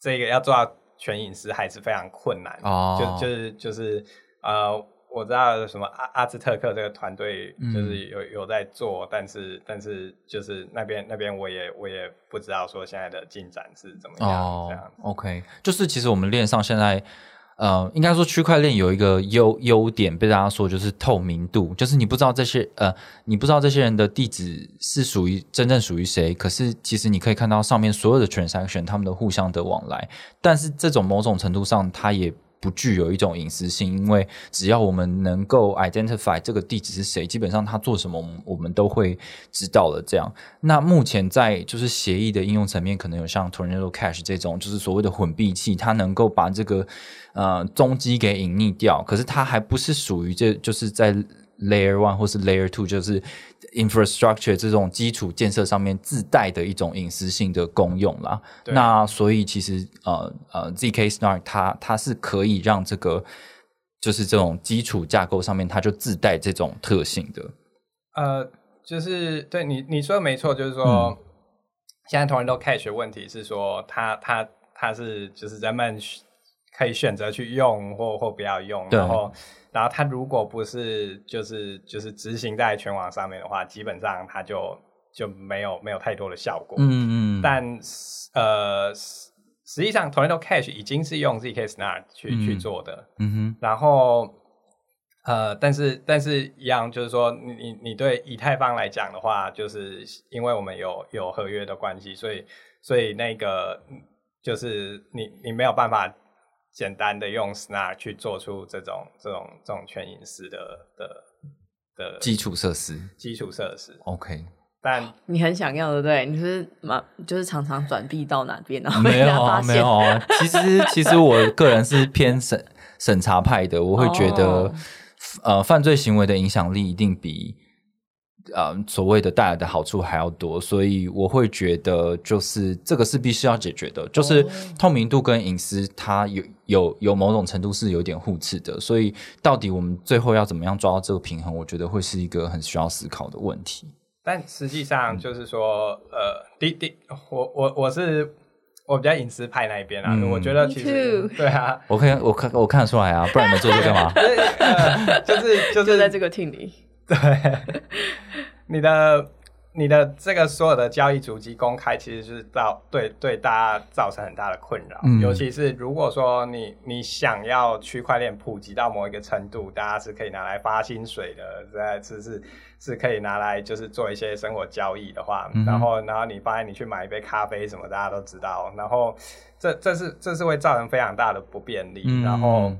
这个要做到全隐私还是非常困难。哦就就是就是呃。我知道有什么阿阿兹特克这个团队就是有、有在做，但是但是就是那边那边我也我也不知道说现在的进展是怎么样、哦这样子。，OK，就是其实我们链上现在，呃，应该说区块链有一个优优点被大家说就是透明度，就是你不知道这些呃，你不知道这些人的地址是属于真正属于谁，可是其实你可以看到上面所有的 transaction 他们的互相的往来，但是这种某种程度上它也。不具有一种隐私性，因为只要我们能够 identify 这个地址是谁，基本上他做什么，我们我们都会知道了。这样，那目前在就是协议的应用层面，可能有像 Tornado Cash 这种，就是所谓的混币器，它能够把这个呃踪迹给隐匿掉，可是它还不是属于这就是在 Layer One 或是 Layer Two，就是 infrastructure 这种基础建设上面自带的一种隐私性的功用啦。那所以其实呃呃 zk Snark 它它是可以让这个就是这种基础架构上面它就自带这种特性的。呃，就是对你你说的没错，就是说、嗯现在 Tornado Cash 问题是说，它它它是就是人们可以选择去用或或不要用，然后然后它如果不是就是就是执行在全网上面的话，基本上它就就没有没有太多的效果。嗯嗯，但呃实实际上 Tornado Cash 已经是用 zk Snark 去、去嗯。做的，嗯哼。然后呃，但是但是一样，就是说你你你对以太坊来讲的话，就是因为我们有有合约的关系，所以所以那个嗯就是你你没有办法简单的用 Snark 去做出这种这种这种全隐私的的的基础设施基础设施，OK。但你很想要，对不对？你是嘛，就是常常转币到哪边，然后没有啊，没有。啊。其实，其实我个人是偏审审查派的，我会觉得，哦呃，犯罪行为的影响力一定比呃所谓的带来的好处还要多，所以我会觉得，就是这个是必须要解决的，就是哦。透明度跟隐私，它有有有某种程度是有点互斥的，所以到底我们最后要怎么样抓到这个平衡，我觉得会是一个很需要思考的问题。但实际上就是说，呃，第第我我我是我比较隐私派那一边啊，嗯。我觉得 Me 其实 too 对啊，我看我看我看得出来啊，不然你们做这干嘛？就是就是 就在这个 team 里，对，你的你的这个所有的交易主机公开，其实是造对对大家造成很大的困扰。嗯。尤其是如果说你你想要区块链普及到某一个程度，大家是可以拿来发薪水的，在是是是可以拿来就是做一些生活交易的话，嗯然后然后你发现你去买一杯咖啡什么，大家都知道，然后这这是这是会造成非常大的不便利，嗯。然后。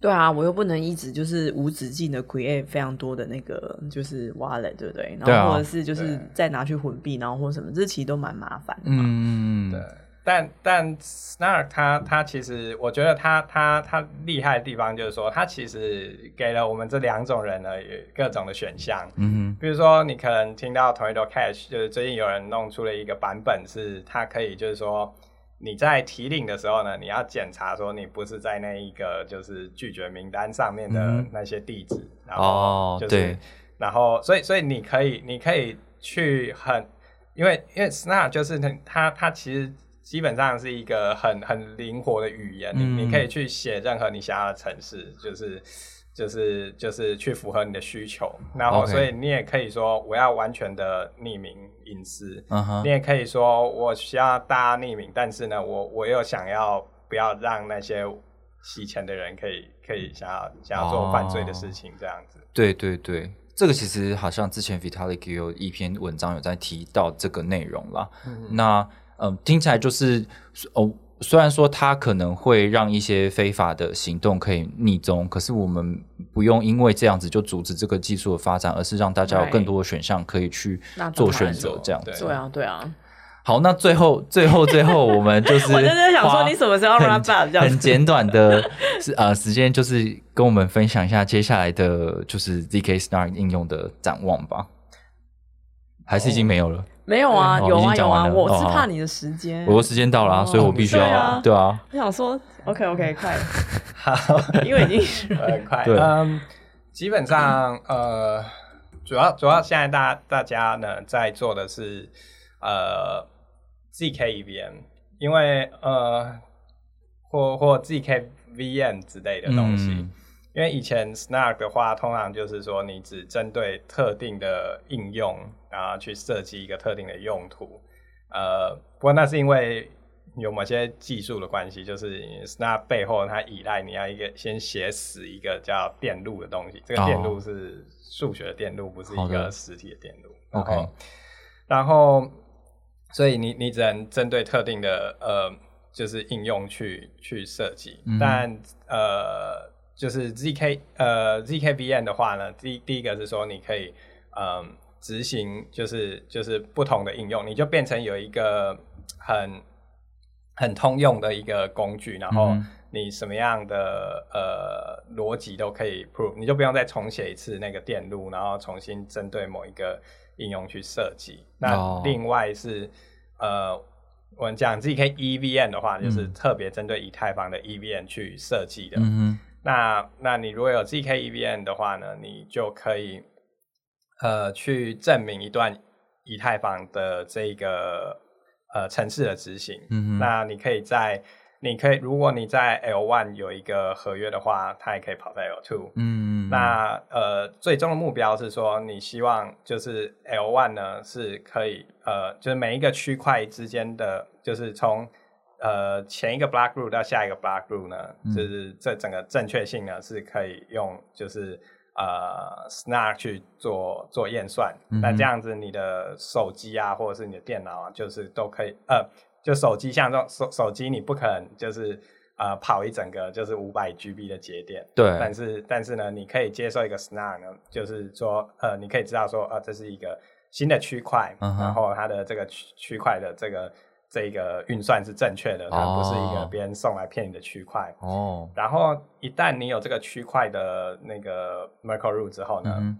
对啊，我又不能一直就是无止境的 create 非常多的那个就是 wallet，对不对？然后或者是就是再拿去混币，然后或什么，这其实都蛮麻烦的嘛。嗯，对，但但 Snark 它它其实，我觉得它它它厉害的地方就是说，它其实给了我们这两种人呢各种的选项。嗯比如说，你可能听到 Tornado Cash，就是最近有人弄出了一个版本，是它可以就是说。你在提领的时候呢，你要检查说你不是在那一个就是拒绝名单上面的嗯那些地址，然哦后就是，对。然后所以所以你可以你可以去很，因为因为 Snap 就是它它它其实基本上是一个很很灵活的语言，嗯你你可以去写任何你想要的城市，就是就是就是去符合你的需求，然后 OK 所以你也可以说我要完全的匿名隐私，嗯哼你，也可以说我需要大家匿名，但是呢，我我又想要不要让那些洗钱的人可以可以想要想要做犯罪的事情这样子。对对对，这个其实好像之前 Vitalik 有一篇文章有在提到这个内容啦。那嗯、听起来就是哦，虽然说它可能会让一些非法的行动可以逆踪，可是我们不用因为这样子就阻止这个技术的发展，而是让大家有更多的选项可以去做选择，这样对子。对啊，对啊。好，那最后最后最后，我们就是 我想说花你什么时候很 wrap up 这样很简短的时呃时间，就是跟我们分享一下接下来的就是 ZK Snark 应用的展望吧。还是已经没有了？没有啊，有啊有啊，我是哦怕你的时间。我的时间到了、啊，哦。所以我必须要对啊。对啊，我想说，OK OK，快，好，因为已经 是很快。对。嗯，基本上呃，主要主要现在大大家呢在做的是呃 ZK EVM，因为呃或或 ZK VM 之类的东西。嗯。因为以前 Snark 的话，通常就是说你只针对特定的应用，然后去设计一个特定的用途。呃，不过那是因为有某些技术的关系，就是 Snark 背后它依赖你要一个先写死一个叫电路的东西，这个哦电路是数学的电路，不是一个实体的电路。然 OK 后然后，所以你你只能针对特定的呃，就是应用去去设计，嗯但呃，就是 ZK 呃 zkvn 的话呢，第第一个是说你可以嗯执行就是就是不同的应用，你就变成有一个很很通用的一个工具，然后你什么样的呃逻辑都可以 prove，你就不用再重写一次那个电路，然后重新针对某一个应用去设计。那哦另外是呃，我们讲 ZK EVM 的话，就是嗯特别针对以太坊的 EVM 去设计的。嗯那那你如果有 ZK EVM 的话呢，你就可以呃去证明一段以太坊的这个呃城市的执行。嗯那你可以在你可以如果你在 L one 有一个合约的话，它也可以跑在 L two。嗯，那呃，最终的目标是说，你希望就是 L one 呢是可以呃，就是每一个区块之间的，就是从呃前一个 block root 到下一个 block root 呢，嗯就是这整个正确性呢是可以用就是呃 Snark 去做做验算。嗯那这样子，你的手机啊，或者是你的电脑啊，就是都可以呃，就手机像这种手手机，你不可能就是。呃，跑一整个就是五百 GB 的节点，对但是但是呢，你可以接受一个 Snark 呢，就是说，呃，你可以知道说，呃，这是一个新的区块然后它的这个区区块的这个这个运算是正确的，它不是一个哦别人送来骗你的区块。哦，然后一旦你有这个区块的那个 Merkle root 之后呢，嗯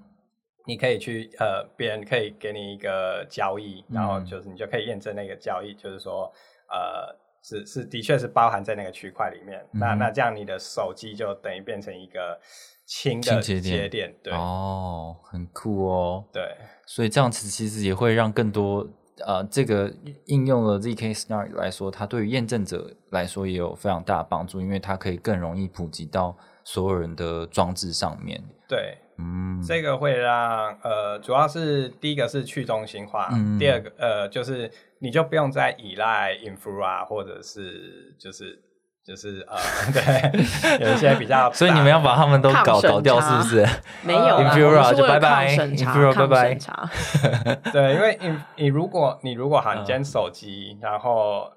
你可以去呃，别人可以给你一个交易，然后嗯。就是你就可以验证那个交易，就是说呃是是的确是包含在那个区块里面。那嗯那这样你的手机就等于变成一个轻轻的节点节点，对、哦，很酷哦。对。所以这样子其实也会让更多呃这个应用了 ZK Snark 来说，它对于验证者来说也有非常大的帮助，因为它可以更容易普及到所有人的装置上面。对。嗯，这个会让呃，主要是第一个是去中心化，嗯第二个呃，就是你就不用再依赖 infra 或者是就是就是呃，对，有一些比较，所以你们要把他们都搞搞掉，是不是？没有啦 Infura 我就拜拜抗审查 Infura 抗拜。拜审查。对，因为你你如果你如果好，你嗯。今天手机，然后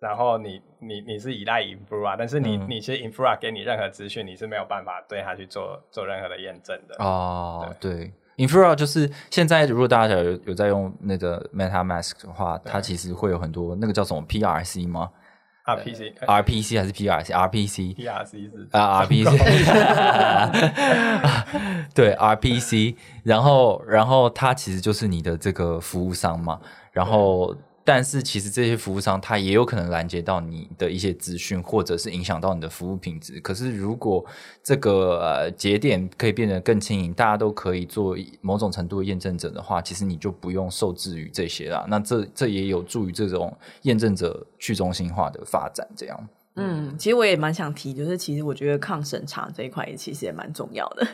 然后你你你是依赖 infra，但是你、嗯。你其实 infra 给你任何资讯，你是没有办法对它去做做任何的验证的。哦，对。Infura 就是现在，如果大家有有在用那个 MetaMask 的话，它其实会有很多那个叫什么 PRC 吗啊，PC 呃？RPC 还是 PRC？RPC PRC 是。啊，RPC，对 RPC，然后然后它其实就是你的这个服务商嘛，然后但是其实这些服务商他也有可能拦截到你的一些资讯，或者是影响到你的服务品质。可是如果这个呃节点可以变得更轻盈，大家都可以做某种程度的验证者的话，其实你就不用受制于这些啦。那这这也有助于这种验证者去中心化的发展，这样。嗯，其实我也蛮想提，就是其实我觉得抗审查这一块也其实也蛮重要的。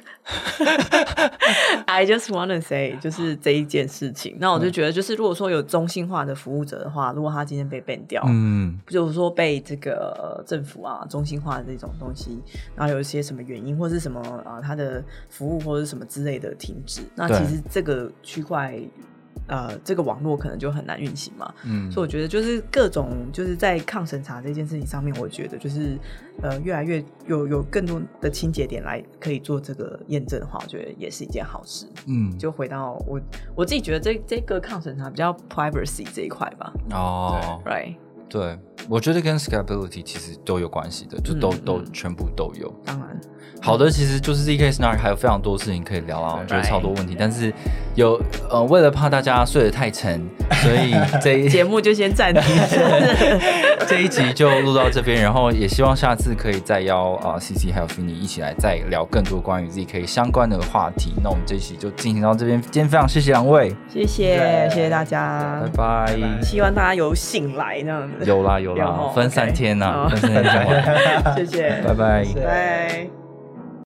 I just wanna say，就是这一件事情。那我就觉得，就是如果说有中心化的服务者的话，如果他今天被 ban 掉，嗯，就是说被这个呃政府啊中心化的这种东西，然后有一些什么原因或是什么啊、呃，它的服务或者什么之类的停止，那其实这个区块。呃，这个网络可能就很难运行嘛，嗯所以我觉得就是各种就是在抗审查这件事情上面，我觉得就是呃越来越有有更多的清洁点来可以做这个验证的话，我觉得也是一件好事。嗯，就回到我我自己觉得这这个抗审查比较 privacy 这一块吧哦，，right？对，我觉得跟 scalability 其实都有关系的，就都、嗯都嗯全部都有。当然，好的，其实就是 ZK Snark 还有非常多事情可以聊啊，我觉得超多问题，但是有呃，为了怕大家睡得太沉，所以 这一节目就先暂停。这一集就录到这边，然后也希望下次可以再邀啊、CC 还有 Finny 一起来再聊更多关于 ZK 相关的话题。那我们这一期就进行到这边，今天非常谢谢两位，谢谢谢谢大家拜，拜。希望大家有醒来这样子。有啦有啦分三天呐、哦分三天讲完，谢谢，拜拜。拜。